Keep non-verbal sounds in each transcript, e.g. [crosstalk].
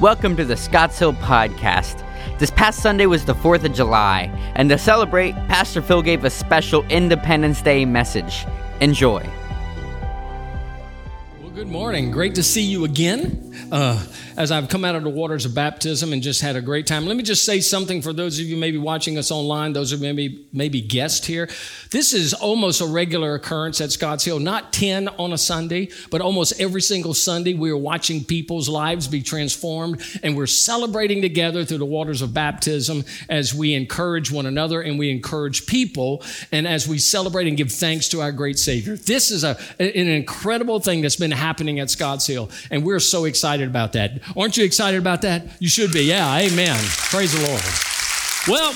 Welcome to the Scotts Hill Podcast. This past Sunday was the 4th of July, and to celebrate, Pastor Phil gave a special Independence Day message. Enjoy. Well, good morning. Great to see you again. Uh, as I've come out of the waters of baptism and just had a great time. Let me just say something for those of you maybe watching us online, those who maybe maybe guests here. This is almost a regular occurrence at Scotts Hill. Not 10 on a Sunday, but almost every single Sunday we are watching people's lives be transformed and we're celebrating together through the waters of baptism as we encourage one another and we encourage people and as we celebrate and give thanks to our great Savior. This is a, an incredible thing that's been happening at Scotts Hill and we're so excited about that. Aren't you excited about that? You should be. Yeah, amen. Praise the Lord. Well,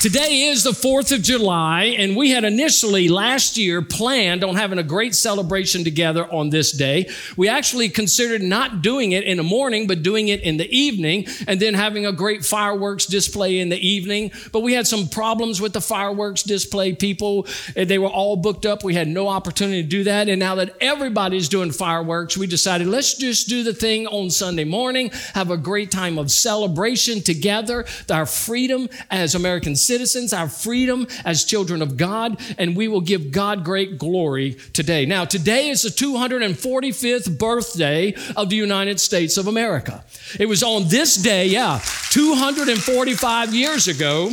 Today is the 4th of July, and we had initially last year planned on having a great celebration together on this day. We actually considered not doing it in the morning, but doing it in the evening, and then having a great fireworks display in the evening. But we had some problems with the fireworks display people. Uh, they were all booked up. We had no opportunity to do that. And now that everybody's doing fireworks, we decided let's just do the thing on Sunday morning, have a great time of celebration together, our freedom as Americans citizens, our freedom as children of God, and we will give God great glory today. Now, today is the 245th birthday of the United States of America. It was on this day, yeah, 245 years ago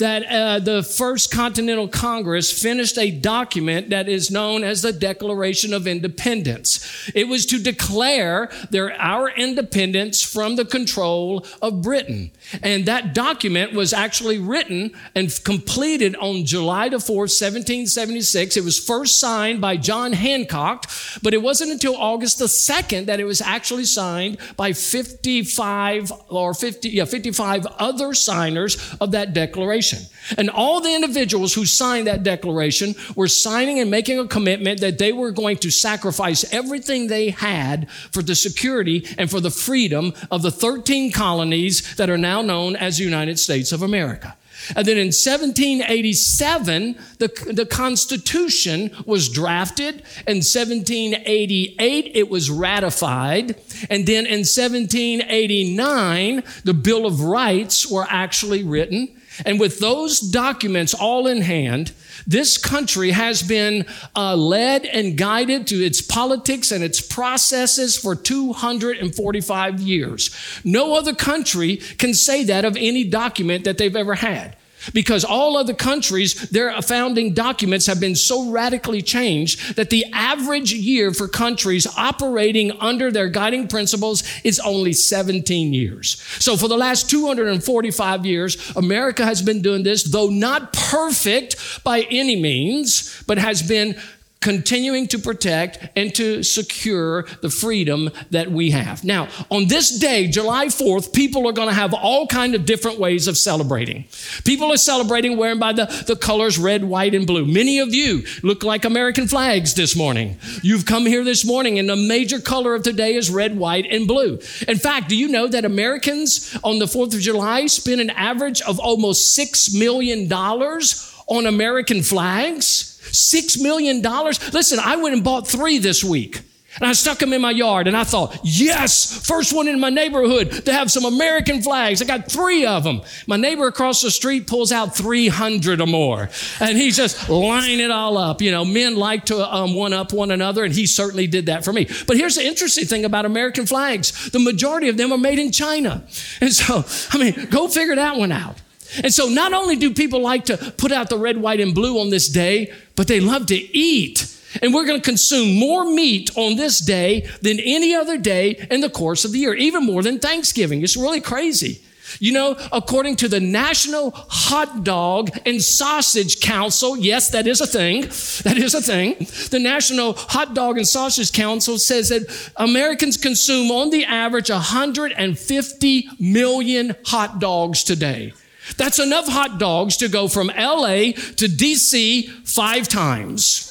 that uh, the First Continental Congress finished a document that is known as the Declaration of Independence. It was to declare their, our independence from the control of Britain. And that document was actually written and completed on July the 4th, 1776. It was first signed by John Hancock, but it wasn't until August the 2nd that it was actually signed by 55 or 50, yeah, 55 other signers of that declaration declaration. And all the individuals who signed that declaration were signing and making a commitment that they were going to sacrifice everything they had for the security and for the freedom of the 13 colonies that are now known as the United States of America. And then in 1787, the, the Constitution was drafted. In 1788, it was ratified. And then in 1789, the Bill of Rights were actually written. And with those documents all in hand, this country has been uh, led and guided to its politics and its processes for 245 years. No other country can say that of any document that they've ever had. Because all other countries, their founding documents have been so radically changed that the average year for countries operating under their guiding principles is only 17 years. So for the last 245 years, America has been doing this, though not perfect by any means, but has been continuing to protect and to secure the freedom that we have. Now, on this day, July 4th, people are going to have all kind of different ways of celebrating. People are celebrating wearing by the, the colors red, white, and blue. Many of you look like American flags this morning. You've come here this morning and the major color of today is red, white, and blue. In fact, do you know that Americans on the 4th of July spend an average of almost $6 million on American flags? Six million dollars? Listen, I went and bought three this week. And I stuck them in my yard and I thought, yes, first one in my neighborhood to have some American flags. I got three of them. My neighbor across the street pulls out 300 or more and he's just lining it all up. You know, men like to um, one up one another and he certainly did that for me. But here's the interesting thing about American flags. The majority of them are made in China. And so, I mean, go figure that one out. And so not only do people like to put out the red, white, and blue on this day, but they love to eat. And we're going to consume more meat on this day than any other day in the course of the year, even more than Thanksgiving. It's really crazy. You know, according to the National Hot Dog and Sausage Council, yes, that is a thing. [laughs] That is a thing. The National Hot Dog and Sausage Council says that Americans consume on the average 150 million hot dogs today. That's enough hot dogs to go from LA to DC five times.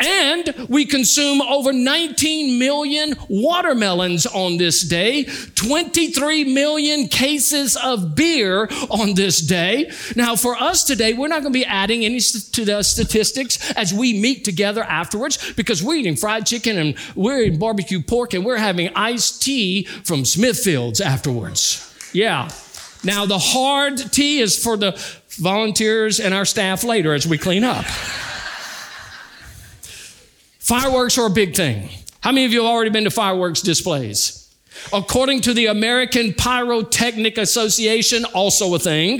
And we consume over 19 million watermelons on this day, 23 million cases of beer on this day. Now, for us today, we're not going to be adding any to the statistics as we meet together afterwards because we're eating fried chicken and we're eating barbecue pork and we're having iced tea from Smithfield's afterwards. Yeah. Now, the hard tea is for the volunteers and our staff later as we clean up. Fireworks are a big thing. How many of you have already been to fireworks displays? According to the American Pyrotechnic Association, also a thing,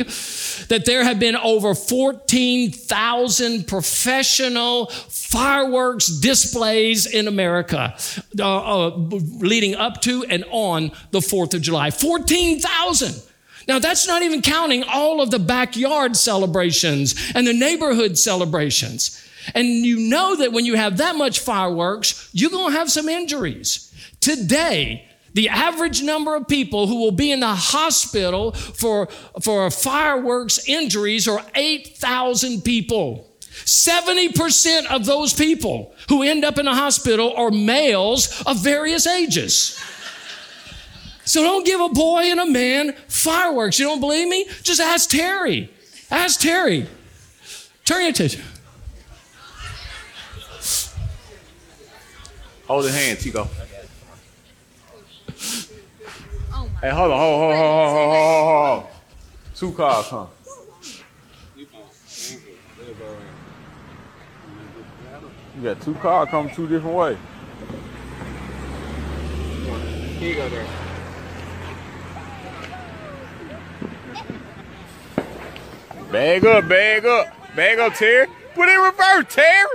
that there have been over 14,000 professional fireworks displays in America uh, uh, leading up to and on the 4th of July. 14,000. Now, that's not even counting all of the backyard celebrations and the neighborhood celebrations. And you know that when you have that much fireworks, you're going to have some injuries. Today, the average number of people who will be in the hospital for, for fireworks injuries are 8,000 people. 70% of those people who end up in the hospital are males of various ages. So don't give a boy and a man fireworks. You don't believe me? Just ask Terry. Ask Terry. Turn your attention. Hold his hand, Chico. Hey, hold on, hold, hold, hold, hold, hold, hold, hold. Two cars, huh? You got two cars coming two different ways. Here you go there. Bag up, bag up, bag up, Terry. Put it in reverse, Terry.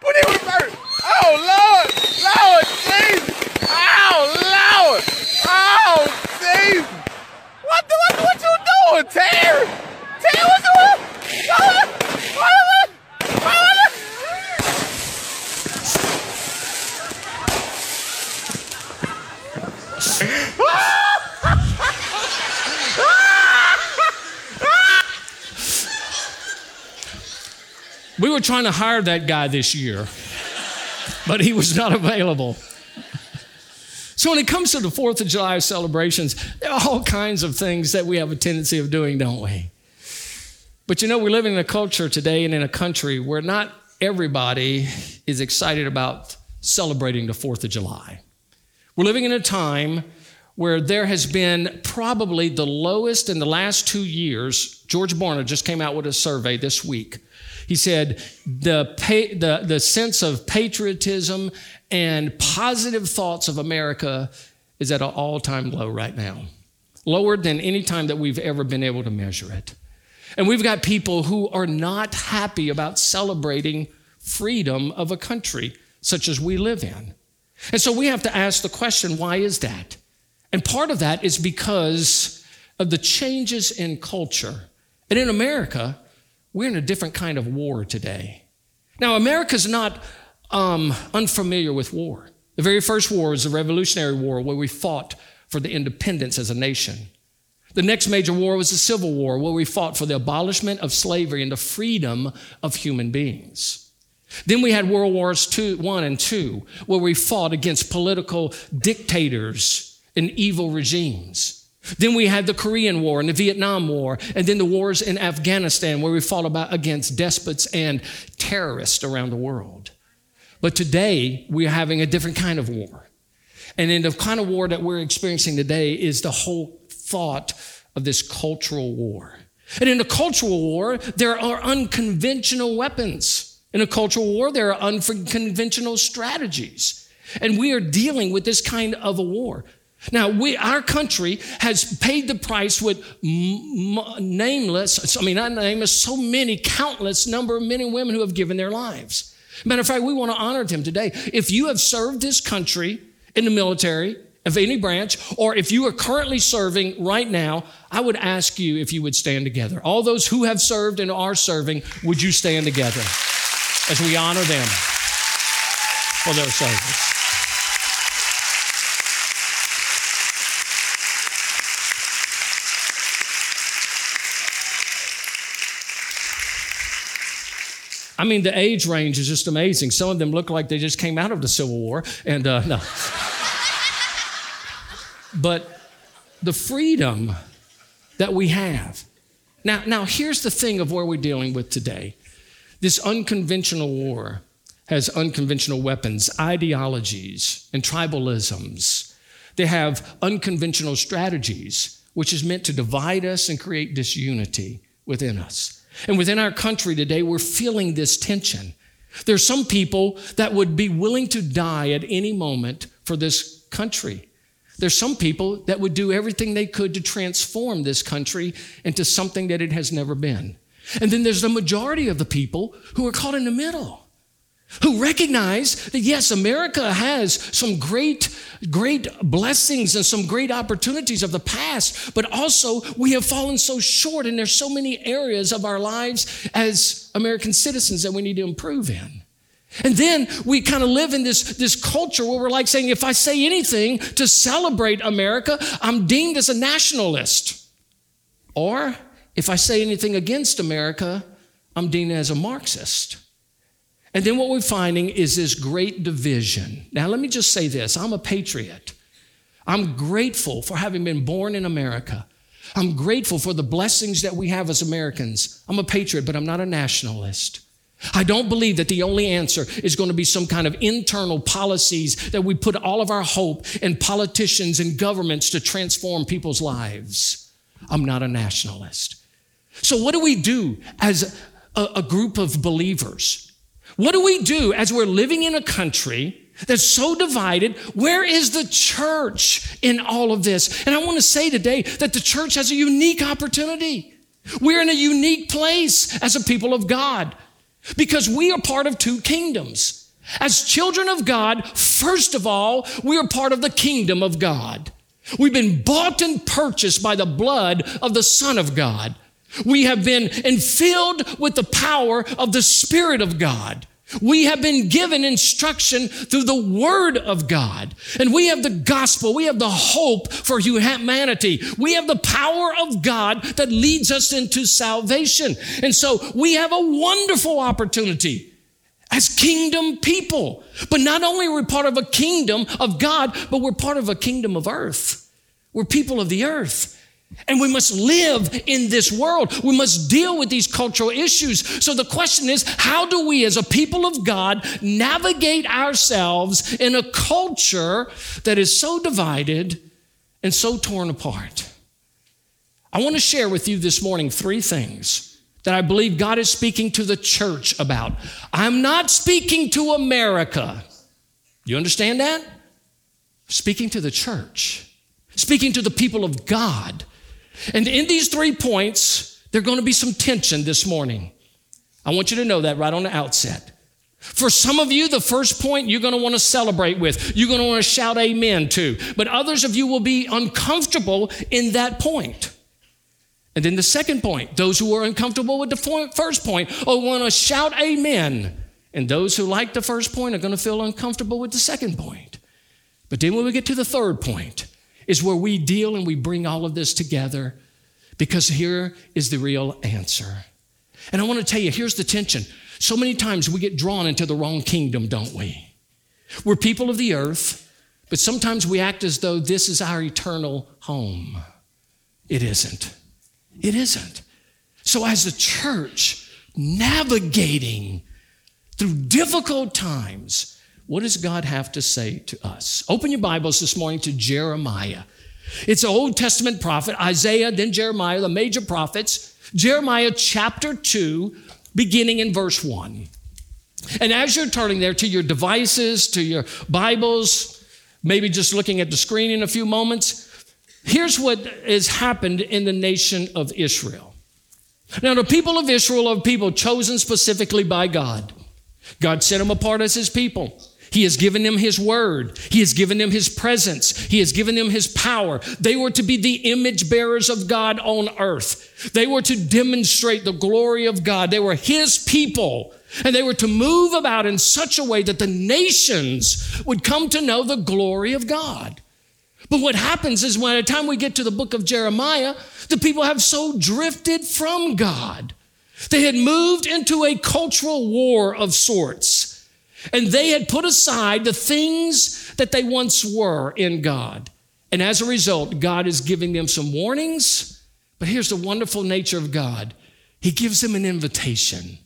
Put in reverse. Oh Lord, Lord Jesus. Oh Lord. Oh Jesus. What the what, what you doing, Terry? Terry, what you what, what, what, what, what, We were trying to hire that guy this year, but he was not available. So, when it comes to the 4th of July celebrations, there are all kinds of things that we have a tendency of doing, don't we? But you know, we're living in a culture today and in a country where not everybody is excited about celebrating the 4th of July. We're living in a time where there has been probably the lowest in the last two years. George Barna just came out with a survey this week. He said the, pa- the, the sense of patriotism and positive thoughts of America is at an all time low right now, lower than any time that we've ever been able to measure it. And we've got people who are not happy about celebrating freedom of a country such as we live in. And so we have to ask the question why is that? And part of that is because of the changes in culture. And in America, we're in a different kind of war today. Now, America's not um, unfamiliar with war. The very first war was the Revolutionary War, where we fought for the independence as a nation. The next major war was the Civil War, where we fought for the abolishment of slavery and the freedom of human beings. Then we had World Wars II, I and II, where we fought against political dictators and evil regimes. Then we had the Korean War and the Vietnam War, and then the wars in Afghanistan, where we fought about against despots and terrorists around the world. But today, we're having a different kind of war. And in the kind of war that we're experiencing today is the whole thought of this cultural war. And in the cultural war, there are unconventional weapons. In a cultural war, there are unconventional strategies. And we are dealing with this kind of a war. Now, we, our country has paid the price with m- m- nameless, I mean, not nameless, so many, countless number of men and women who have given their lives. Matter of fact, we want to honor them today. If you have served this country in the military, of any branch, or if you are currently serving right now, I would ask you if you would stand together. All those who have served and are serving, would you stand together as we honor them for their service? I mean, the age range is just amazing. Some of them look like they just came out of the Civil War. And uh, no. but the freedom that we have. Now, now, here's the thing of where we're dealing with today. This unconventional war has unconventional weapons, ideologies, and tribalisms. They have unconventional strategies, which is meant to divide us and create disunity within us. And within our country today, we're feeling this tension. There's some people that would be willing to die at any moment for this country. There's some people that would do everything they could to transform this country into something that it has never been. And then there's the majority of the people who are caught in the middle who recognize that yes, America has some great, great blessings and some great opportunities of the past, but also we have fallen so short and there's so many areas of our lives as American citizens that we need to improve in. And then we kind of live in this, this culture where we're like saying, if I say anything to celebrate America, I'm deemed as a nationalist. Or if I say anything against America, I'm deemed as a Marxist. And then what we're finding is this great division. Now, let me just say this I'm a patriot. I'm grateful for having been born in America. I'm grateful for the blessings that we have as Americans. I'm a patriot, but I'm not a nationalist. I don't believe that the only answer is going to be some kind of internal policies that we put all of our hope in politicians and governments to transform people's lives. I'm not a nationalist. So, what do we do as a, a group of believers? What do we do as we're living in a country that's so divided? Where is the church in all of this? And I want to say today that the church has a unique opportunity. We're in a unique place as a people of God because we are part of two kingdoms. As children of God, first of all, we are part of the kingdom of God. We've been bought and purchased by the blood of the Son of God. We have been infilled with the power of the Spirit of God. We have been given instruction through the Word of God. And we have the gospel. We have the hope for humanity. We have the power of God that leads us into salvation. And so we have a wonderful opportunity as kingdom people. But not only are we part of a kingdom of God, but we're part of a kingdom of earth. We're people of the earth. And we must live in this world. We must deal with these cultural issues. So the question is how do we, as a people of God, navigate ourselves in a culture that is so divided and so torn apart? I want to share with you this morning three things that I believe God is speaking to the church about. I'm not speaking to America. You understand that? Speaking to the church, speaking to the people of God. And in these three points, there's going to be some tension this morning. I want you to know that right on the outset. For some of you, the first point you're going to want to celebrate with, you're going to want to shout amen to. But others of you will be uncomfortable in that point. And then the second point, those who are uncomfortable with the first point oh, will want to shout amen. And those who like the first point are going to feel uncomfortable with the second point. But then when we get to the third point, is where we deal and we bring all of this together because here is the real answer. And I want to tell you, here's the tension. So many times we get drawn into the wrong kingdom, don't we? We're people of the earth, but sometimes we act as though this is our eternal home. It isn't. It isn't. So, as a church, navigating through difficult times, what does God have to say to us? Open your Bibles this morning to Jeremiah. It's an Old Testament prophet, Isaiah, then Jeremiah, the major prophets. Jeremiah chapter 2, beginning in verse 1. And as you're turning there to your devices, to your Bibles, maybe just looking at the screen in a few moments, here's what has happened in the nation of Israel. Now, the people of Israel are people chosen specifically by God. God set them apart as his people. He has given them His word. He has given them His presence. He has given them His power. They were to be the image bearers of God on earth. They were to demonstrate the glory of God. They were His people. And they were to move about in such a way that the nations would come to know the glory of God. But what happens is by the time we get to the book of Jeremiah, the people have so drifted from God They had moved into a cultural war of sorts, and they had put aside the things that they once were in God. And as a result, God is giving them some warnings. But here's the wonderful nature of God He gives them an invitation.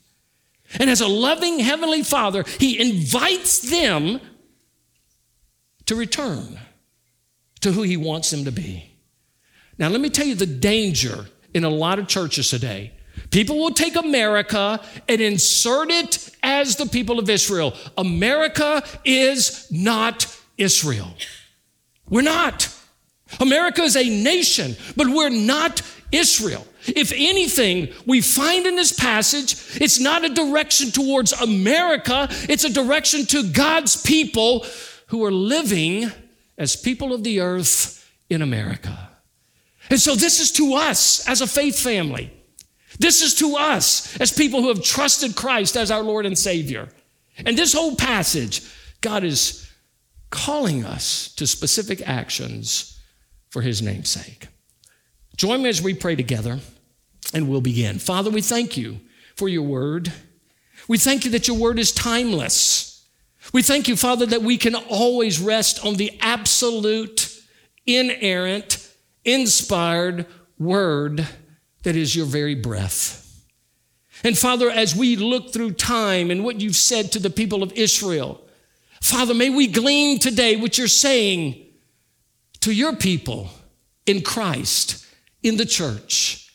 And as a loving Heavenly Father, He invites them to return to who He wants them to be. Now, let me tell you the danger in a lot of churches today. People will take America and insert it as the people of Israel. America is not Israel. We're not. America is a nation, but we're not Israel. If anything, we find in this passage, it's not a direction towards America, it's a direction to God's people who are living as people of the earth in America. And so this is to us as a faith family. This is to us as people who have trusted Christ as our Lord and Savior. And this whole passage, God is calling us to specific actions for His name's sake. Join me as we pray together and we'll begin. Father, we thank you for your word. We thank you that your word is timeless. We thank you, Father, that we can always rest on the absolute, inerrant, inspired word that is your very breath. And Father, as we look through time and what you've said to the people of Israel, Father, may we glean today what you're saying to your people in Christ, in the church,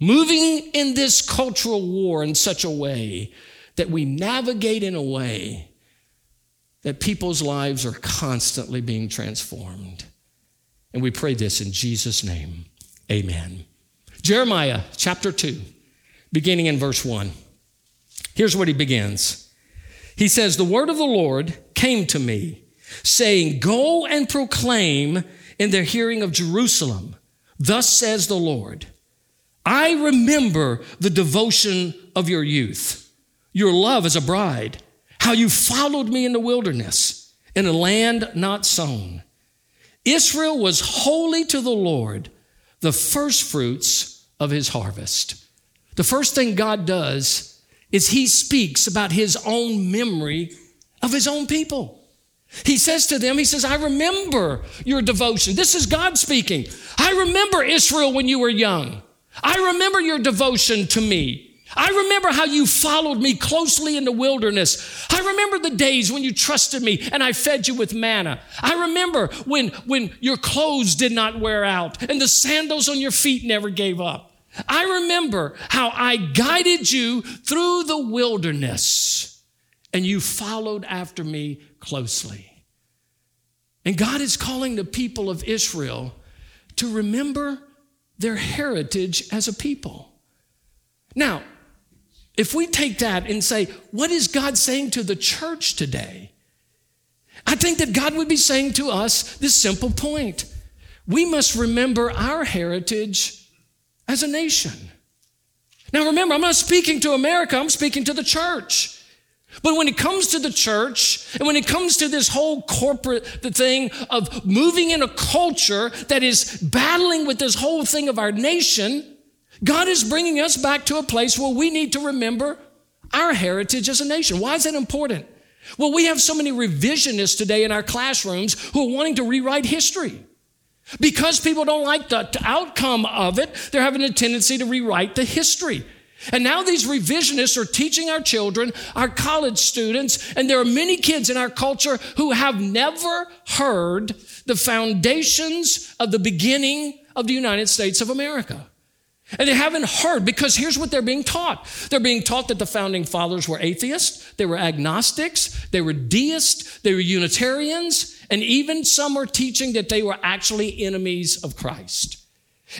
moving in this cultural war in such a way that we navigate in a way that people's lives are constantly being transformed. And we pray this in Jesus' name. Amen. Jeremiah chapter 2, beginning in verse 1. Here's what he begins. He says, The word of the Lord came to me, saying, Go and proclaim in the hearing of Jerusalem, Thus says the Lord, I remember the devotion of your youth, your love as a bride, how you followed me in the wilderness, in a land not sown. Israel was holy to the Lord, the firstfruits of his harvest. The first thing God does is he speaks about his own memory of his own people. He says to them, He says, I remember your devotion. This is God speaking. I remember Israel when you were young. I remember your devotion to me. I remember how you followed me closely in the wilderness. I remember the days when you trusted me and I fed you with manna. I remember when, when your clothes did not wear out and the sandals on your feet never gave up. I remember how I guided you through the wilderness and you followed after me closely. And God is calling the people of Israel to remember their heritage as a people. Now, if we take that and say, what is God saying to the church today? I think that God would be saying to us this simple point we must remember our heritage as a nation. Now, remember, I'm not speaking to America, I'm speaking to the church. But when it comes to the church, and when it comes to this whole corporate thing of moving in a culture that is battling with this whole thing of our nation, God is bringing us back to a place where we need to remember our heritage as a nation. Why is that important? Well, we have so many revisionists today in our classrooms who are wanting to rewrite history. Because people don't like the outcome of it, they're having a tendency to rewrite the history. And now these revisionists are teaching our children, our college students, and there are many kids in our culture who have never heard the foundations of the beginning of the United States of America. And they haven't heard because here's what they're being taught. They're being taught that the founding fathers were atheists, they were agnostics, they were deists, they were Unitarians, and even some are teaching that they were actually enemies of Christ.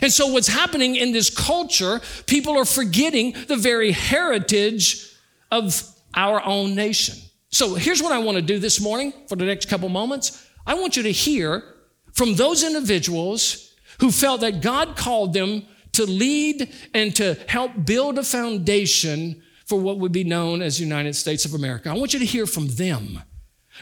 And so, what's happening in this culture, people are forgetting the very heritage of our own nation. So, here's what I want to do this morning for the next couple moments. I want you to hear from those individuals who felt that God called them to lead and to help build a foundation for what would be known as the United States of America. I want you to hear from them,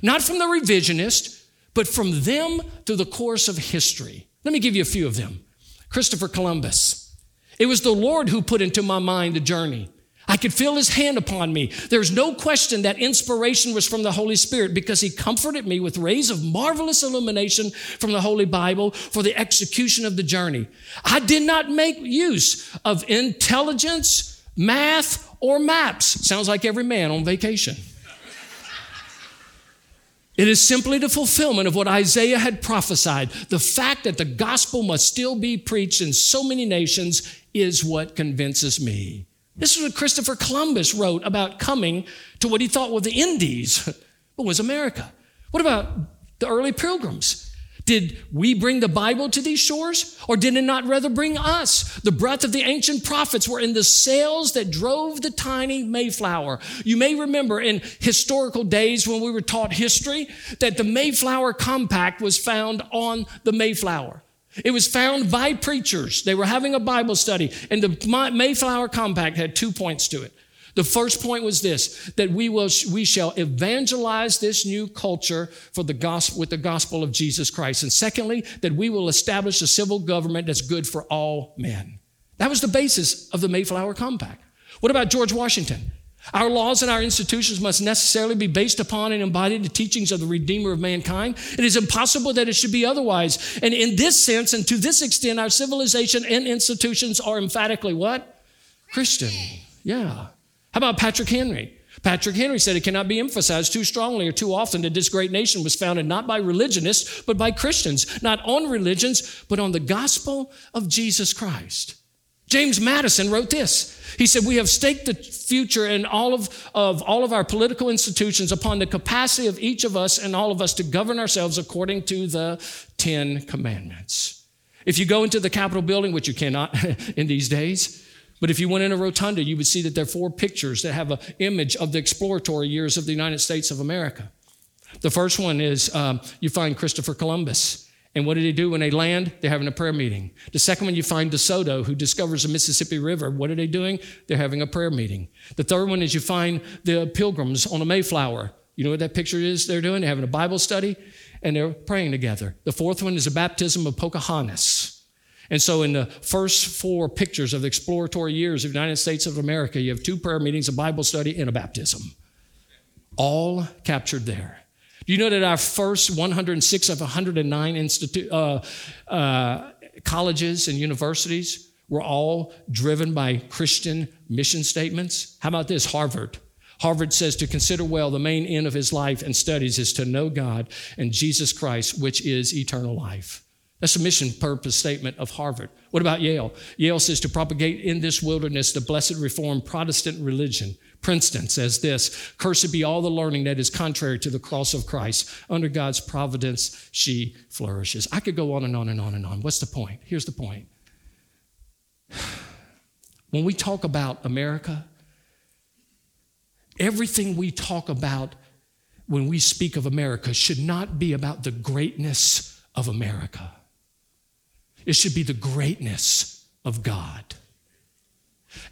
not from the revisionist, but from them through the course of history. Let me give you a few of them. Christopher Columbus. It was the Lord who put into my mind the journey. I could feel his hand upon me. There's no question that inspiration was from the Holy Spirit because he comforted me with rays of marvelous illumination from the Holy Bible for the execution of the journey. I did not make use of intelligence, math, or maps. Sounds like every man on vacation. It is simply the fulfillment of what Isaiah had prophesied. The fact that the gospel must still be preached in so many nations is what convinces me. This is what Christopher Columbus wrote about coming to what he thought were the Indies, [laughs] but was America. What about the early pilgrims? Did we bring the Bible to these shores, or did it not rather bring us? The breath of the ancient prophets were in the sails that drove the tiny Mayflower. You may remember in historical days when we were taught history that the Mayflower Compact was found on the Mayflower. It was found by preachers. They were having a Bible study, and the Mayflower Compact had two points to it. The first point was this that we, will, we shall evangelize this new culture for the gospel, with the gospel of Jesus Christ. And secondly, that we will establish a civil government that's good for all men. That was the basis of the Mayflower Compact. What about George Washington? Our laws and our institutions must necessarily be based upon and embody the teachings of the Redeemer of mankind. It is impossible that it should be otherwise. And in this sense and to this extent, our civilization and institutions are emphatically what? Christian. Yeah. How about Patrick Henry? Patrick Henry said it cannot be emphasized too strongly or too often that this great nation was founded not by religionists, but by Christians, not on religions, but on the gospel of Jesus Christ. James Madison wrote this. He said, We have staked the future and all of, of all of our political institutions upon the capacity of each of us and all of us to govern ourselves according to the Ten Commandments. If you go into the Capitol building, which you cannot [laughs] in these days, but if you went in a rotunda, you would see that there are four pictures that have an image of the exploratory years of the United States of America. The first one is um, you find Christopher Columbus. And what do they do when they land? They're having a prayer meeting. The second one, you find DeSoto, who discovers the Mississippi River. What are they doing? They're having a prayer meeting. The third one is you find the pilgrims on a Mayflower. You know what that picture is they're doing? They're having a Bible study and they're praying together. The fourth one is a baptism of Pocahontas. And so, in the first four pictures of the exploratory years of the United States of America, you have two prayer meetings, a Bible study, and a baptism. All captured there. Do you know that our first 106 of 109 institu- uh, uh, colleges and universities were all driven by Christian mission statements? How about this? Harvard. Harvard says to consider well the main end of his life and studies is to know God and Jesus Christ, which is eternal life. That's a mission purpose statement of Harvard. What about Yale? Yale says to propagate in this wilderness the blessed reformed Protestant religion. Princeton says this Cursed be all the learning that is contrary to the cross of Christ. Under God's providence, she flourishes. I could go on and on and on and on. What's the point? Here's the point. [sighs] When we talk about America, everything we talk about when we speak of America should not be about the greatness of America. It should be the greatness of God.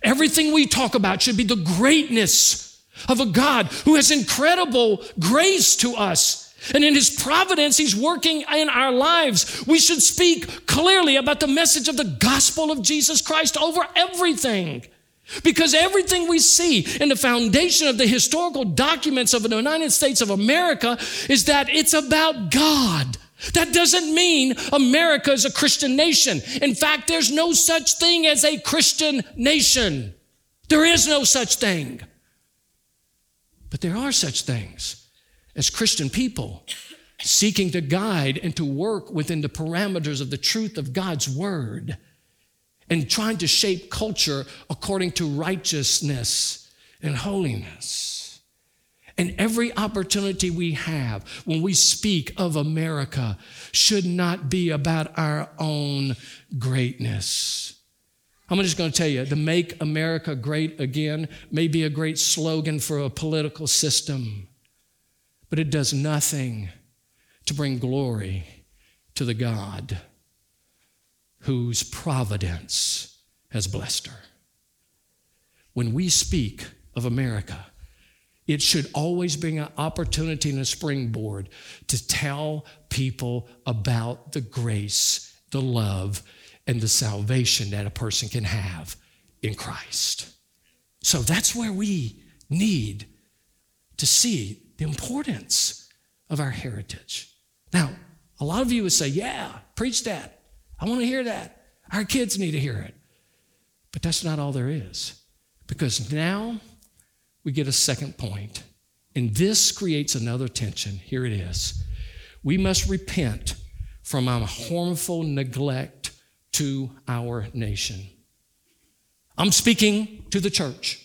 Everything we talk about should be the greatness of a God who has incredible grace to us. And in his providence, he's working in our lives. We should speak clearly about the message of the gospel of Jesus Christ over everything. Because everything we see in the foundation of the historical documents of the United States of America is that it's about God. That doesn't mean America is a Christian nation. In fact, there's no such thing as a Christian nation. There is no such thing. But there are such things as Christian people seeking to guide and to work within the parameters of the truth of God's word and trying to shape culture according to righteousness and holiness. And every opportunity we have when we speak of America should not be about our own greatness. I'm just going to tell you to make America great again may be a great slogan for a political system, but it does nothing to bring glory to the God whose providence has blessed her. When we speak of America, it should always be an opportunity and a springboard to tell people about the grace, the love, and the salvation that a person can have in Christ. So that's where we need to see the importance of our heritage. Now, a lot of you would say, Yeah, preach that. I want to hear that. Our kids need to hear it. But that's not all there is. Because now we get a second point, and this creates another tension. Here it is. We must repent from our harmful neglect to our nation. I'm speaking to the church.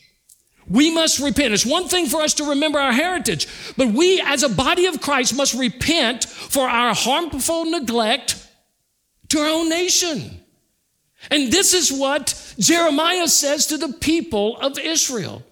We must repent. It's one thing for us to remember our heritage, but we as a body of Christ must repent for our harmful neglect to our own nation. And this is what Jeremiah says to the people of Israel.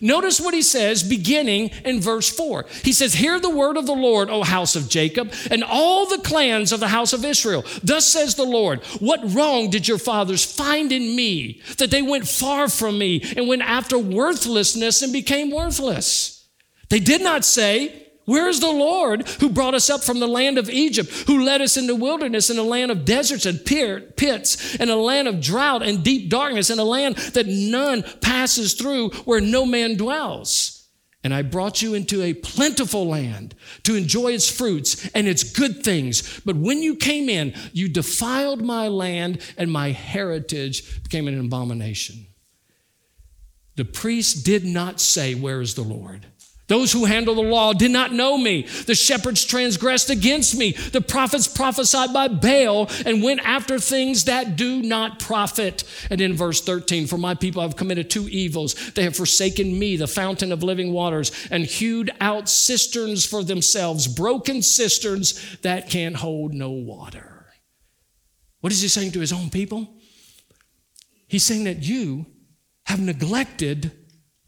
Notice what he says beginning in verse 4. He says, Hear the word of the Lord, O house of Jacob, and all the clans of the house of Israel. Thus says the Lord, What wrong did your fathers find in me that they went far from me and went after worthlessness and became worthless? They did not say, where is the Lord who brought us up from the land of Egypt, who led us in the wilderness, in a land of deserts and pits, in a land of drought and deep darkness, in a land that none passes through, where no man dwells? And I brought you into a plentiful land to enjoy its fruits and its good things. But when you came in, you defiled my land, and my heritage became an abomination. The priest did not say, Where is the Lord? Those who handle the law did not know me. The shepherds transgressed against me. The prophets prophesied by Baal and went after things that do not profit. And in verse 13, for my people have committed two evils. They have forsaken me, the fountain of living waters, and hewed out cisterns for themselves, broken cisterns that can hold no water. What is he saying to his own people? He's saying that you have neglected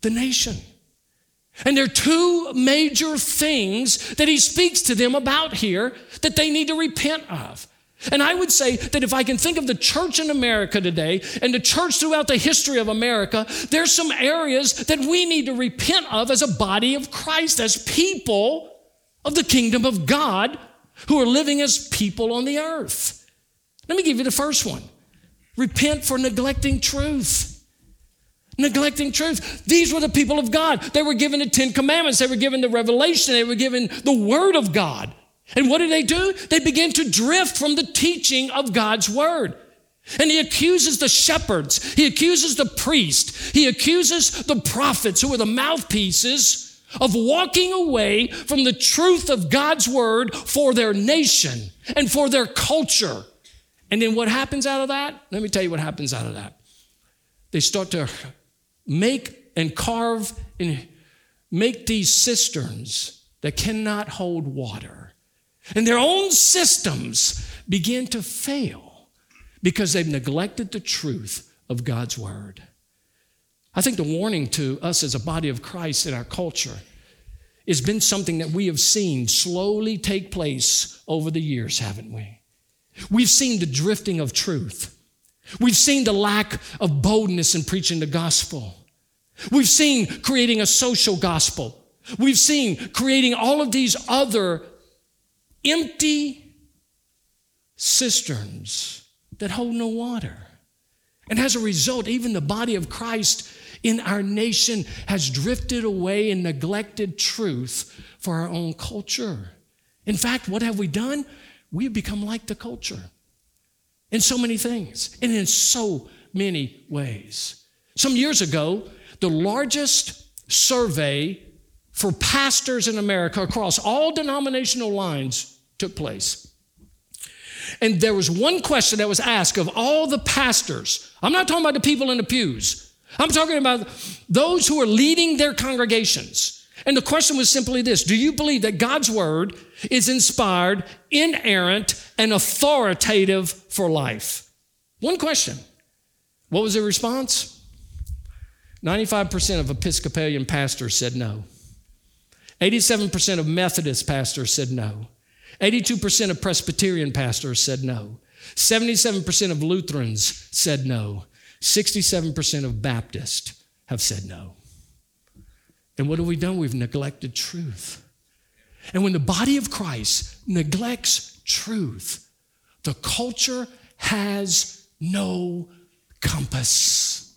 the nation. And there are two major things that he speaks to them about here that they need to repent of. And I would say that if I can think of the church in America today and the church throughout the history of America, there's some areas that we need to repent of as a body of Christ, as people of the kingdom of God who are living as people on the earth. Let me give you the first one repent for neglecting truth neglecting truth. These were the people of God. They were given the Ten Commandments, they were given the revelation, they were given the Word of God. And what did they do? They began to drift from the teaching of God's Word. And he accuses the shepherds, he accuses the priest, he accuses the prophets who were the mouthpieces of walking away from the truth of God's Word for their nation and for their culture. And then what happens out of that? Let me tell you what happens out of that. They start to make and carve and make these cisterns that cannot hold water. And their own systems begin to fail because they've neglected the truth of God's word. I think the warning to us as a body of Christ in our culture has been something that we have seen slowly take place over the years, haven't we? We've seen the drifting of truth. We've seen the lack of boldness in preaching the gospel. We've seen creating a social gospel. We've seen creating all of these other empty cisterns that hold no water. And as a result, even the body of Christ in our nation has drifted away and neglected truth for our own culture. In fact, what have we done? We have become like the culture in so many things and in so many ways. Some years ago, the largest survey for pastors in America across all denominational lines took place. And there was one question that was asked of all the pastors. I'm not talking about the people in the pews. I'm talking about those who are leading their congregations. And the question was simply this Do you believe that God's word is inspired, inerrant, and authoritative for life? One question. What was the response? 95% of Episcopalian pastors said no. 87% of Methodist pastors said no. 82% of Presbyterian pastors said no. 77% of Lutherans said no. 67% of Baptists have said no. And what have we done? We've neglected truth. And when the body of Christ neglects truth, the culture has no compass.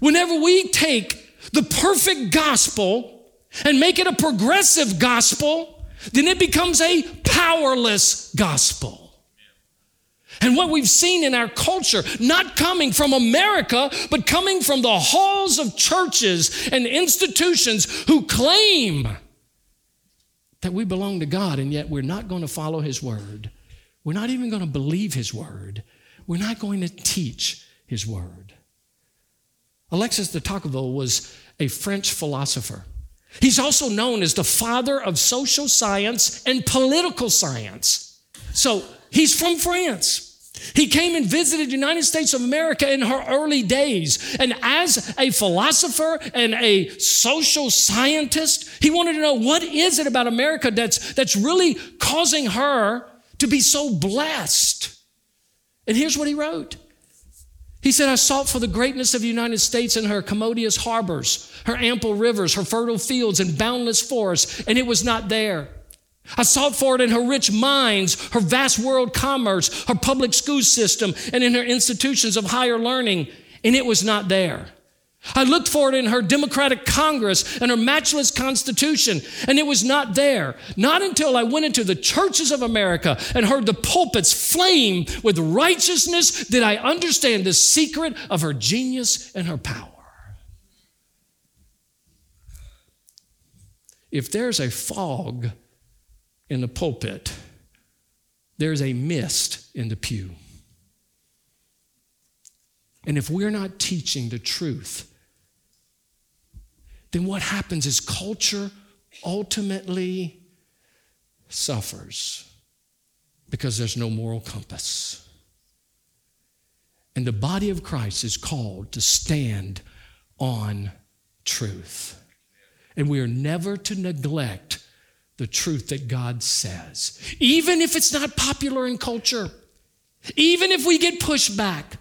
Whenever we take the perfect gospel and make it a progressive gospel, then it becomes a powerless gospel. And what we've seen in our culture, not coming from America, but coming from the halls of churches and institutions who claim that we belong to God, and yet we're not going to follow His word. We're not even going to believe His word. We're not going to teach His word. Alexis de Tocqueville was a French philosopher. He's also known as the father of social science and political science. So he's from France. He came and visited the United States of America in her early days. And as a philosopher and a social scientist, he wanted to know what is it about America that's, that's really causing her to be so blessed. And here's what he wrote. He said, I sought for the greatness of the United States in her commodious harbors, her ample rivers, her fertile fields, and boundless forests, and it was not there. I sought for it in her rich mines, her vast world commerce, her public school system, and in her institutions of higher learning, and it was not there. I looked for it in her democratic Congress and her matchless Constitution, and it was not there. Not until I went into the churches of America and heard the pulpits flame with righteousness did I understand the secret of her genius and her power. If there's a fog in the pulpit, there's a mist in the pew. And if we're not teaching the truth, then what happens is culture ultimately suffers because there's no moral compass. And the body of Christ is called to stand on truth. And we are never to neglect the truth that God says, even if it's not popular in culture, even if we get pushed back.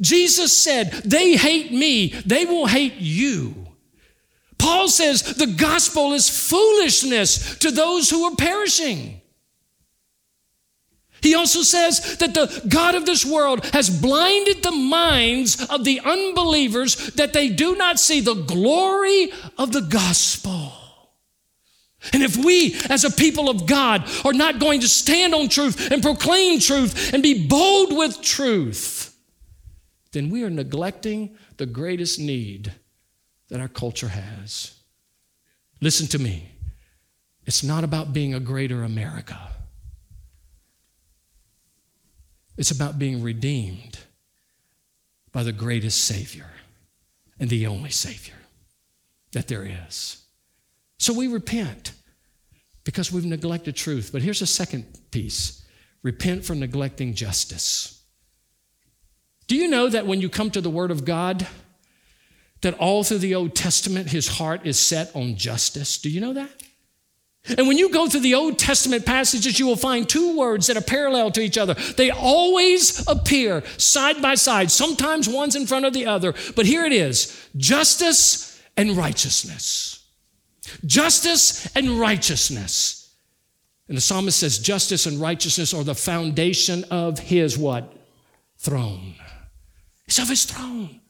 Jesus said, They hate me, they will hate you. Paul says the gospel is foolishness to those who are perishing. He also says that the God of this world has blinded the minds of the unbelievers that they do not see the glory of the gospel. And if we, as a people of God, are not going to stand on truth and proclaim truth and be bold with truth, then we are neglecting the greatest need that our culture has. Listen to me. It's not about being a greater America. It's about being redeemed by the greatest Savior and the only Savior that there is. So we repent because we've neglected truth. But here's a second piece repent for neglecting justice. Do you know that when you come to the Word of God, that all through the Old Testament, his heart is set on justice? Do you know that? And when you go through the Old Testament passages, you will find two words that are parallel to each other. They always appear side by side. Sometimes one's in front of the other. But here it is justice and righteousness. Justice and righteousness. And the psalmist says, justice and righteousness are the foundation of his what? Throne. It's of his throne.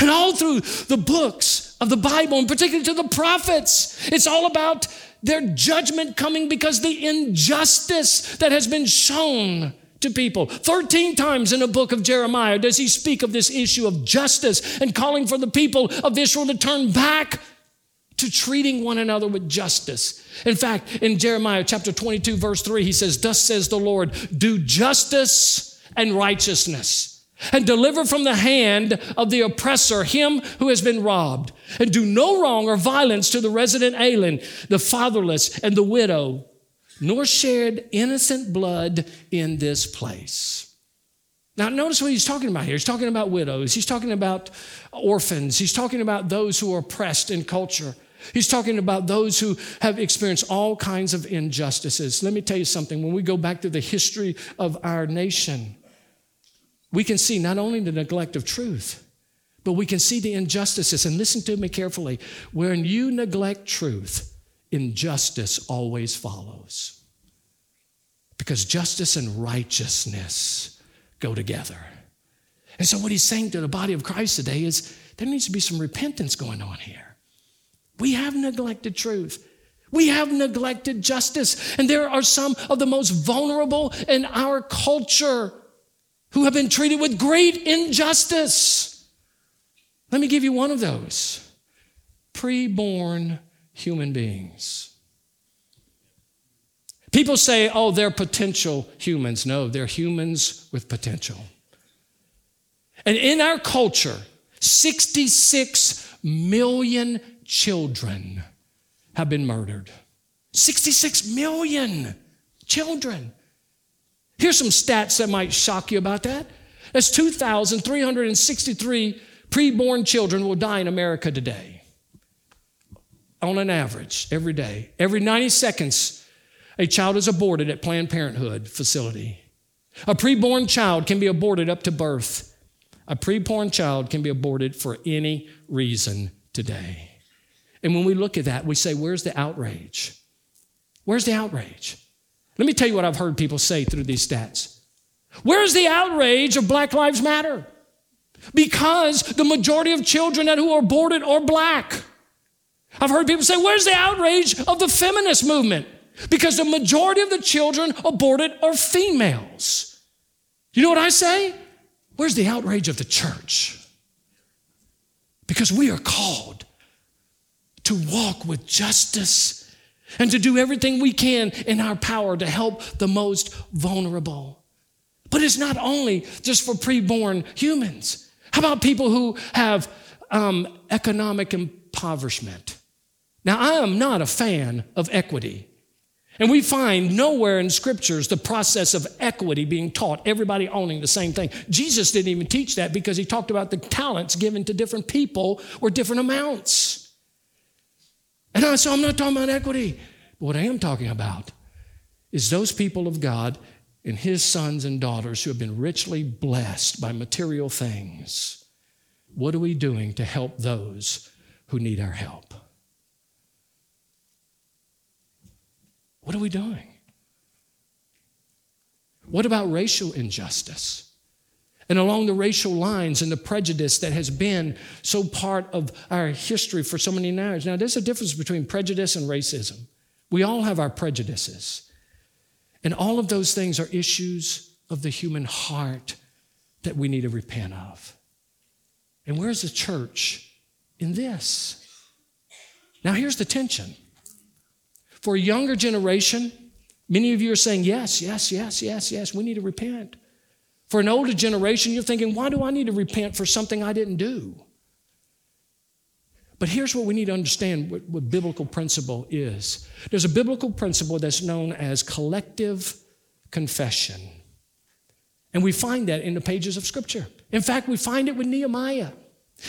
And all through the books of the Bible, and particularly to the prophets, it's all about their judgment coming because the injustice that has been shown to people. 13 times in the book of Jeremiah does he speak of this issue of justice and calling for the people of Israel to turn back to treating one another with justice. In fact, in Jeremiah chapter 22, verse 3, he says, Thus says the Lord, do justice and righteousness, and deliver from the hand of the oppressor him who has been robbed, and do no wrong or violence to the resident alien, the fatherless, and the widow, nor shed innocent blood in this place. Now, notice what he's talking about here. He's talking about widows. He's talking about orphans. He's talking about those who are oppressed in culture. He's talking about those who have experienced all kinds of injustices. Let me tell you something. When we go back to the history of our nation, we can see not only the neglect of truth, but we can see the injustices. And listen to me carefully. When you neglect truth, injustice always follows. Because justice and righteousness go together. And so, what he's saying to the body of Christ today is there needs to be some repentance going on here. We have neglected truth. We have neglected justice. And there are some of the most vulnerable in our culture who have been treated with great injustice. Let me give you one of those preborn human beings. People say, oh, they're potential humans. No, they're humans with potential. And in our culture, 66 million children have been murdered. 66 million children. Here's some stats that might shock you about that. That's 2,363 preborn children will die in America today. On an average, every day. Every 90 seconds, a child is aborted at Planned Parenthood facility. A preborn child can be aborted up to birth. A preborn child can be aborted for any reason today. And when we look at that, we say, where's the outrage? Where's the outrage? Let me tell you what I've heard people say through these stats. Where's the outrage of Black Lives Matter? Because the majority of children who are aborted are black. I've heard people say, Where's the outrage of the feminist movement? Because the majority of the children aborted are females. You know what I say? Where's the outrage of the church? Because we are called to walk with justice and to do everything we can in our power to help the most vulnerable. But it's not only just for preborn humans. How about people who have um, economic impoverishment? Now, I am not a fan of equity. And we find nowhere in scriptures the process of equity being taught, everybody owning the same thing. Jesus didn't even teach that because he talked about the talents given to different people or different amounts. And I, so I'm not talking about equity. But what I am talking about is those people of God and his sons and daughters who have been richly blessed by material things. What are we doing to help those who need our help? What are we doing? What about racial injustice? And along the racial lines and the prejudice that has been so part of our history for so many years. Now, there's a difference between prejudice and racism. We all have our prejudices. And all of those things are issues of the human heart that we need to repent of. And where's the church in this? Now, here's the tension. For a younger generation, many of you are saying, yes, yes, yes, yes, yes, we need to repent. For an older generation, you're thinking, why do I need to repent for something I didn't do? But here's what we need to understand what, what, biblical principle is there's a biblical principle that's known as collective confession. And we find that in the pages of Scripture. In fact, we find it with Nehemiah.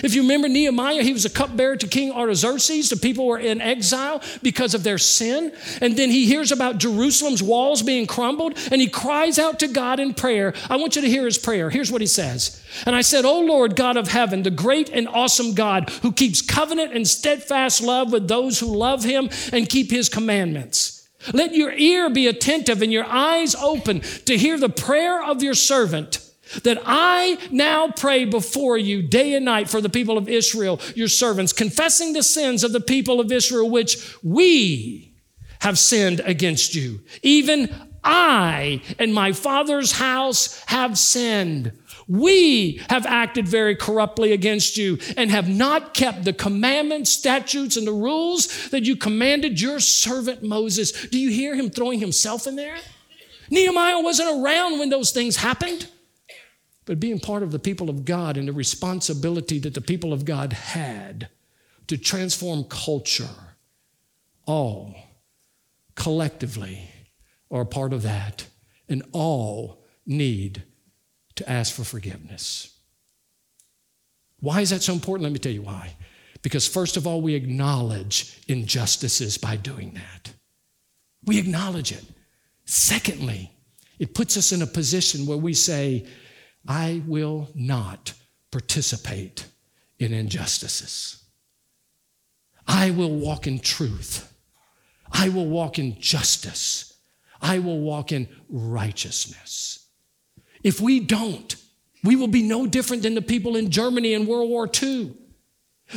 If you remember Nehemiah, he was a cupbearer to King Artaxerxes. The people were in exile because of their sin. And then he hears about Jerusalem's walls being crumbled and he cries out to God in prayer. I want you to hear his prayer. Here's what he says. And I said, O Lord God of heaven, the great and awesome God who keeps covenant and steadfast love with those who love him and keep his commandments. Let your ear be attentive and your eyes open to hear the prayer of your servant that I now pray before you day and night for the people of Israel, your servants, confessing the sins of the people of Israel, which we have sinned against you. Even I and my father's house have sinned. We have acted very corruptly against you and have not kept the commandments, statutes, and the rules that you commanded your servant Moses. Do you hear him throwing himself in there? Nehemiah wasn't around when those things happened. But being part of the people of God and the responsibility that the people of God had to transform culture, all collectively are a part of that, and all need to ask for forgiveness. Why is that so important? Let me tell you why. Because, first of all, we acknowledge injustices by doing that. We acknowledge it. Secondly, it puts us in a position where we say, I will not participate in injustices. I will walk in truth. I will walk in justice. I will walk in righteousness. If we don't, We will be no different than the people in Germany in World War II.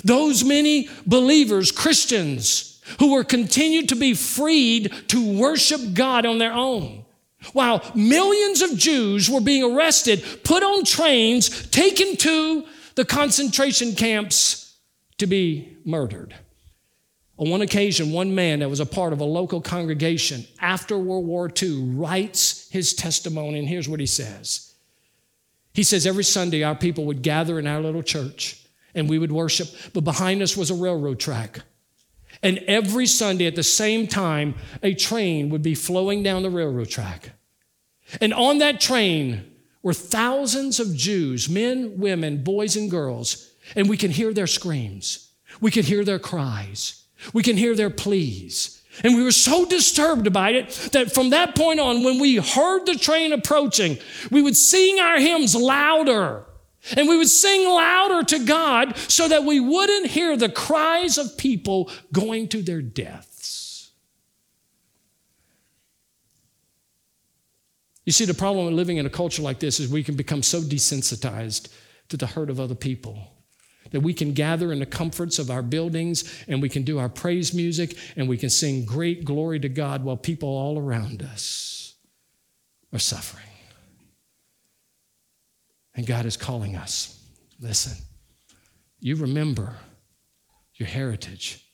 Those many believers, Christians, who were continued to be freed to worship God on their own. While millions of Jews were being arrested, put on trains, taken to the concentration camps to be murdered. On one occasion, one man that was a part of a local congregation after World War II writes his testimony, and here's what he says. He says, Every Sunday, our people would gather in our little church and we would worship, but behind us was a railroad track. And every Sunday at the same time, a train would be flowing down the railroad track. And on that train were thousands of Jews, men, women, boys, and girls. And we can hear their screams. We can hear their cries. We can hear their pleas. And we were so disturbed by it that from that point on, when we heard the train approaching, we would sing our hymns louder. And we would sing louder to God so that we wouldn't hear the cries of people going to their deaths. You see, the problem with living in a culture like this is we can become so desensitized to the hurt of other people that we can gather in the comforts of our buildings and we can do our praise music and we can sing great glory to God while people all around us are suffering. And God is calling us. Listen, you remember your heritage,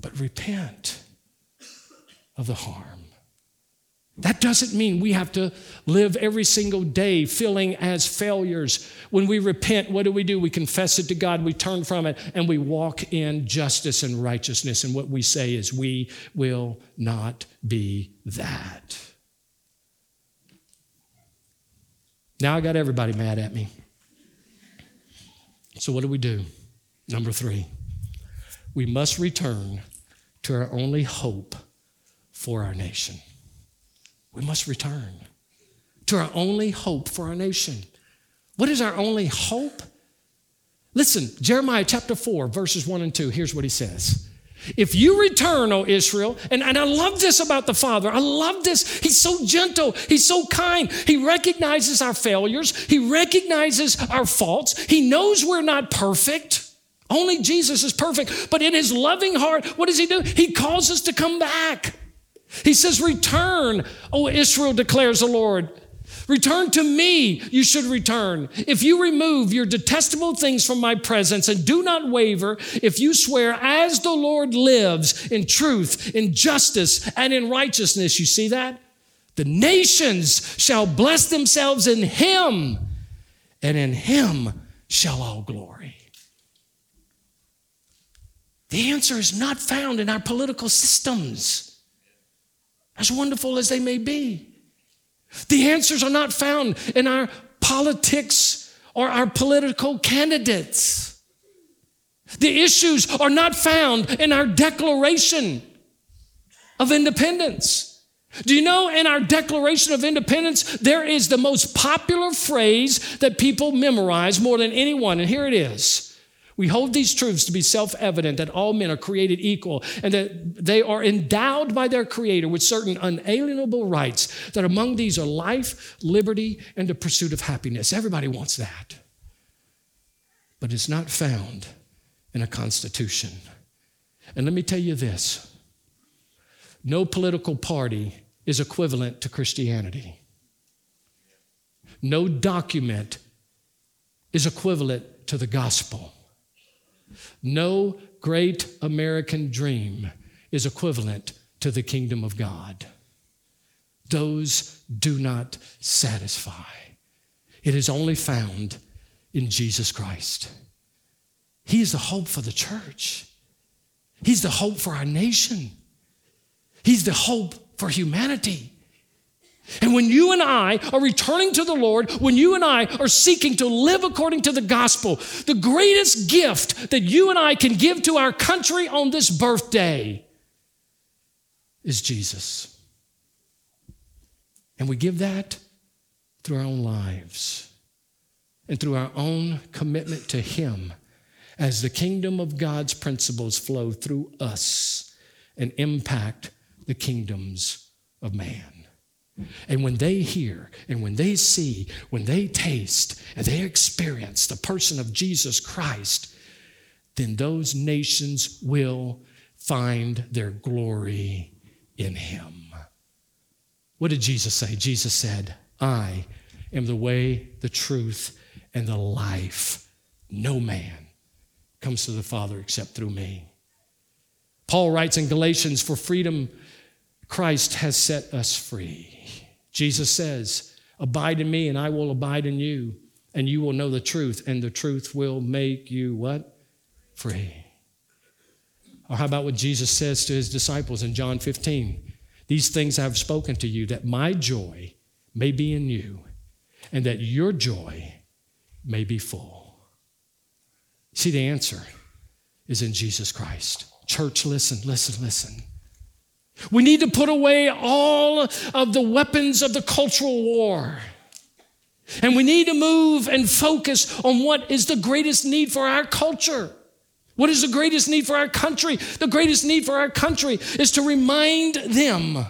but repent of the harm. That doesn't mean we have to live every single day feeling as failures. When we repent, what do we do? We confess it to God, we turn from it, and we walk in justice and righteousness. And what we say is, we will not be that. Now I got everybody mad at me. So, what do we do? Number three, we must return to our only hope for our nation. We must return to our only hope for our nation. What is our only hope? Listen, Jeremiah chapter 4, verses 1 and 2. Here's what he says. If you return, O Israel, and, and I love this about the Father. I love this. He's so gentle. He's so kind. He recognizes our failures. He recognizes our faults. He knows we're not perfect. Only Jesus is perfect. But in his loving heart, what does he do? He calls us to come back. He says, Return, O Israel, declares the Lord. Return to me, you should return. If you remove your detestable things from my presence and do not waver, if you swear, as the Lord lives, in truth, in justice, and in righteousness, you see that? The nations shall bless themselves in him, and in him shall all glory. The answer is not found in our political systems, as wonderful as they may be. The answers are not found in our politics or our political candidates. The issues are not found in our Declaration of Independence. Do you know in our Declaration of Independence, there is the most popular phrase that people memorize more than anyone, and here it is we hold these truths to be self evident that all men are created equal and that they are endowed by their Creator with certain unalienable rights, that among these are life, liberty, and the pursuit of happiness. Everybody wants that. But it's not found in a constitution. And let me tell you this no political party is equivalent to Christianity. No document is equivalent to the gospel. No great American dream is equivalent to the kingdom of God. Those do not satisfy. It is only found in Jesus Christ. He is the hope for the church. He's the hope for our nation. He's the hope for humanity. And when you and I are returning to the Lord, when you and I are seeking to live according to the gospel, the greatest gift that you and I can give to our country on this birthday is Jesus. And we give that through our own lives and through our own commitment to Him as the kingdom of God's principles flow through us and impact the kingdoms of man. And when they hear and when they see, when they taste and they experience the person of Jesus Christ, then those nations will find their glory in him. What did Jesus say? Jesus said, I am the way, the truth, and the life. No man comes to the Father except through me. Paul writes in Galatians, For freedom Christ has set us free. Jesus says, Abide in me, and I will abide in you, and you will know the truth, and the truth will make you what? Free. Or how about what Jesus says to his disciples in John 15? These things I have spoken to you, that my joy may be in you, and that your joy may be full. See, the answer is in Jesus Christ. Church, listen, listen, listen. We need to put away all of the weapons of the cultural war. And we need to move and focus on what is the greatest need for our culture. What is the greatest need for our country? The greatest need for our country is to remind them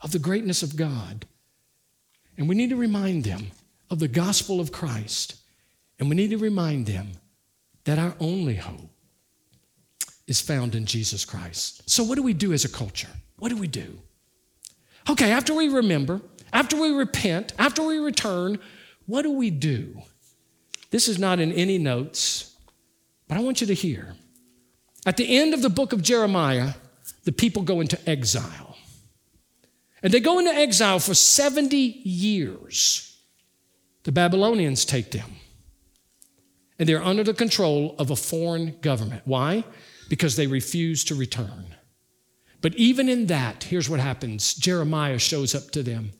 of the greatness of God. And we need to remind them of the gospel of Christ. And we need to remind them that our only hope is found in Jesus Christ. So, what do we do as a culture? What do we do? Okay, after we remember, after we repent, after we return, what do we do? This is not in any notes, but I want you to hear. At the end of the book of Jeremiah, the people go into exile. And they go into exile for 70 years. The Babylonians take them. And they're under the control of a foreign government. Why? Because they refuse to return. But even in that, here's what happens Jeremiah shows up to them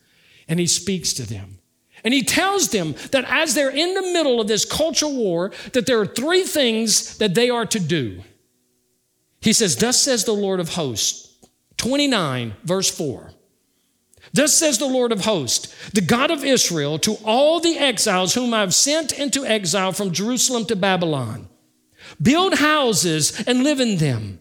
and he speaks to them. And he tells them that as they're in the middle of this culture war, that there are three things that they are to do. He says, Thus says the Lord of hosts, 29, verse 4. Thus says the Lord of hosts, the God of Israel, to all the exiles whom I've sent into exile from Jerusalem to Babylon build houses and live in them,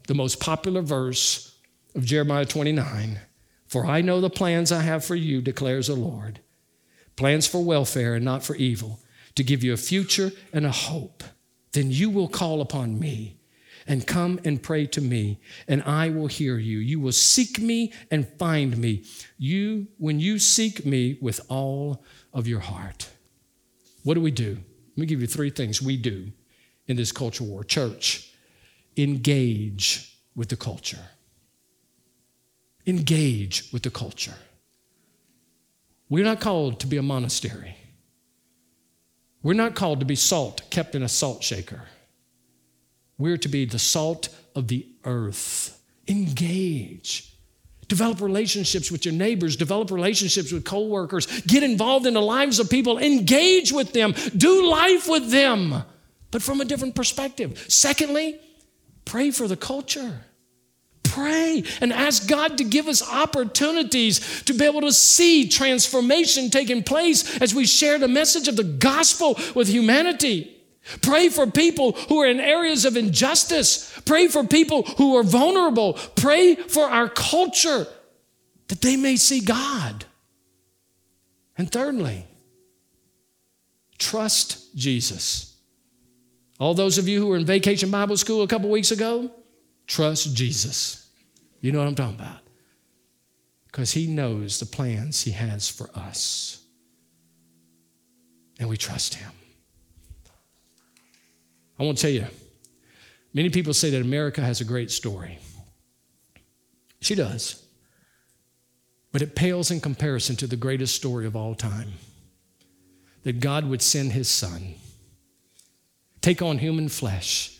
the most popular verse of Jeremiah 29 For I know the plans I have for you, declares the Lord plans for welfare and not for evil, to give you a future and a hope. Then you will call upon me and come and pray to me, and I will hear you. You will seek me and find me. You, when you seek me with all of your heart. What do we do? Let me give you three things we do in this culture war. Church, engage with the culture. Engage with the culture. We're not called to be a monastery. We're not called to be salt kept in a salt shaker. We're to be the salt of the earth. Engage. Develop relationships with your neighbors, develop relationships with coworkers, get involved in the lives of people, engage with them, do life with them, but from a different perspective. Secondly, pray for the culture. Pray and ask God to give us opportunities to be able to see transformation taking place as we share the message of the gospel with humanity. Pray for people who are in areas of injustice. Pray for people who are vulnerable. Pray for our culture that they may see God. And thirdly, trust Jesus. All those of you who were in vacation Bible school a couple weeks ago, trust Jesus. You know what I'm talking about. Because he knows the plans he has for us. And we trust him. I want to tell you, many people say that America has a great story. She does. But it pales in comparison to the greatest story of all time that God would send his son, take on human flesh,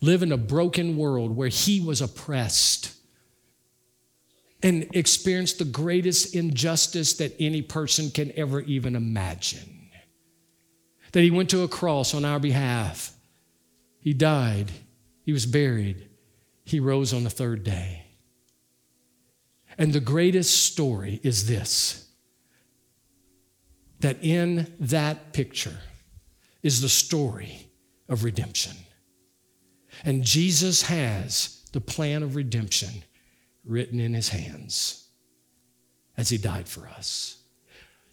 live in a broken world where he was oppressed, and experienced the greatest injustice that any person can ever even imagine. That he went to a cross on our behalf. He died. He was buried. He rose on the third day. And the greatest story is this that in that picture is the story of redemption. And Jesus has the plan of redemption written in his hands as he died for us.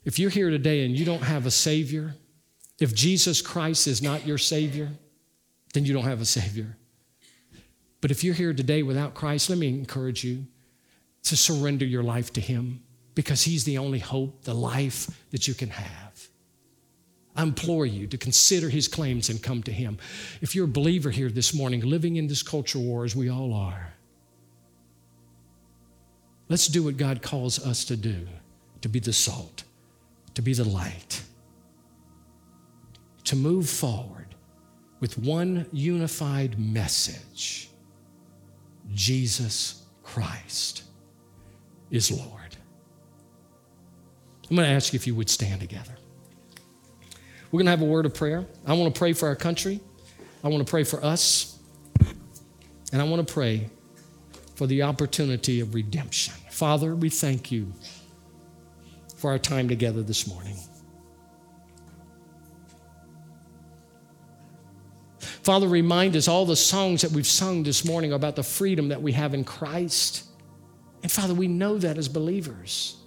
If you're here today and you don't have a Savior, if Jesus Christ is not your Savior, then you don't have a Savior. But if you're here today without Christ, let me encourage you to surrender your life to Him because He's the only hope, the life that you can have. I implore you to consider His claims and come to Him. If you're a believer here this morning, living in this culture war as we all are, let's do what God calls us to do to be the salt, to be the light, to move forward with one unified message Jesus Christ is Lord. I'm going to ask you if you would stand together. We're going to have a word of prayer. I want to pray for our country. I want to pray for us. And I want to pray for the opportunity of redemption. Father, we thank you for our time together this morning. Father, remind us all the songs that we've sung this morning about the freedom that we have in Christ. And Father, we know that as believers.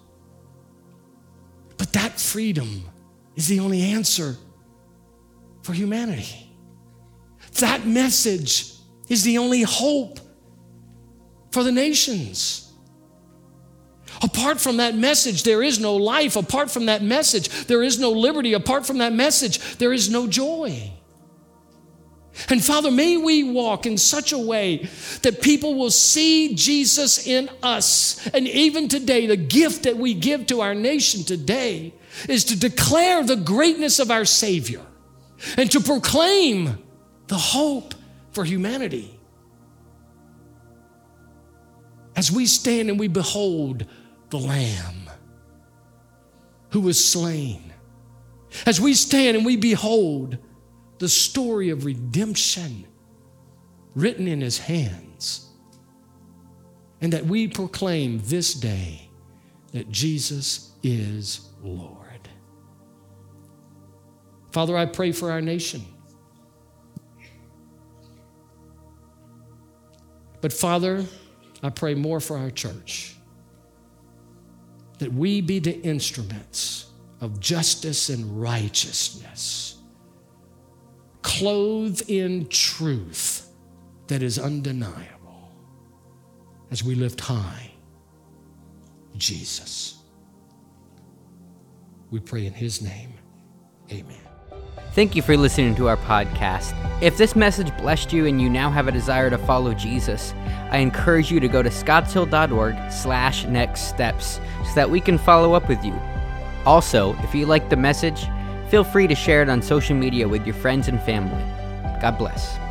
But that freedom is the only answer for humanity. That message is the only hope for the nations. Apart from that message, there is no life. Apart from that message, there is no liberty. Apart from that message, there is no joy. And Father, may we walk in such a way that people will see Jesus in us. And even today, the gift that we give to our nation today is to declare the greatness of our Savior and to proclaim the hope for humanity. As we stand and we behold the Lamb who was slain, as we stand and we behold the story of redemption written in his hands. And that we proclaim this day that Jesus is Lord. Father, I pray for our nation. But Father, I pray more for our church. That we be the instruments of justice and righteousness clothed in truth that is undeniable as we lift high Jesus. We pray in his name. Amen. Thank you for listening to our podcast. If this message blessed you and you now have a desire to follow Jesus, I encourage you to go to scottshill.org slash next steps so that we can follow up with you. Also, if you like the message, Feel free to share it on social media with your friends and family. God bless.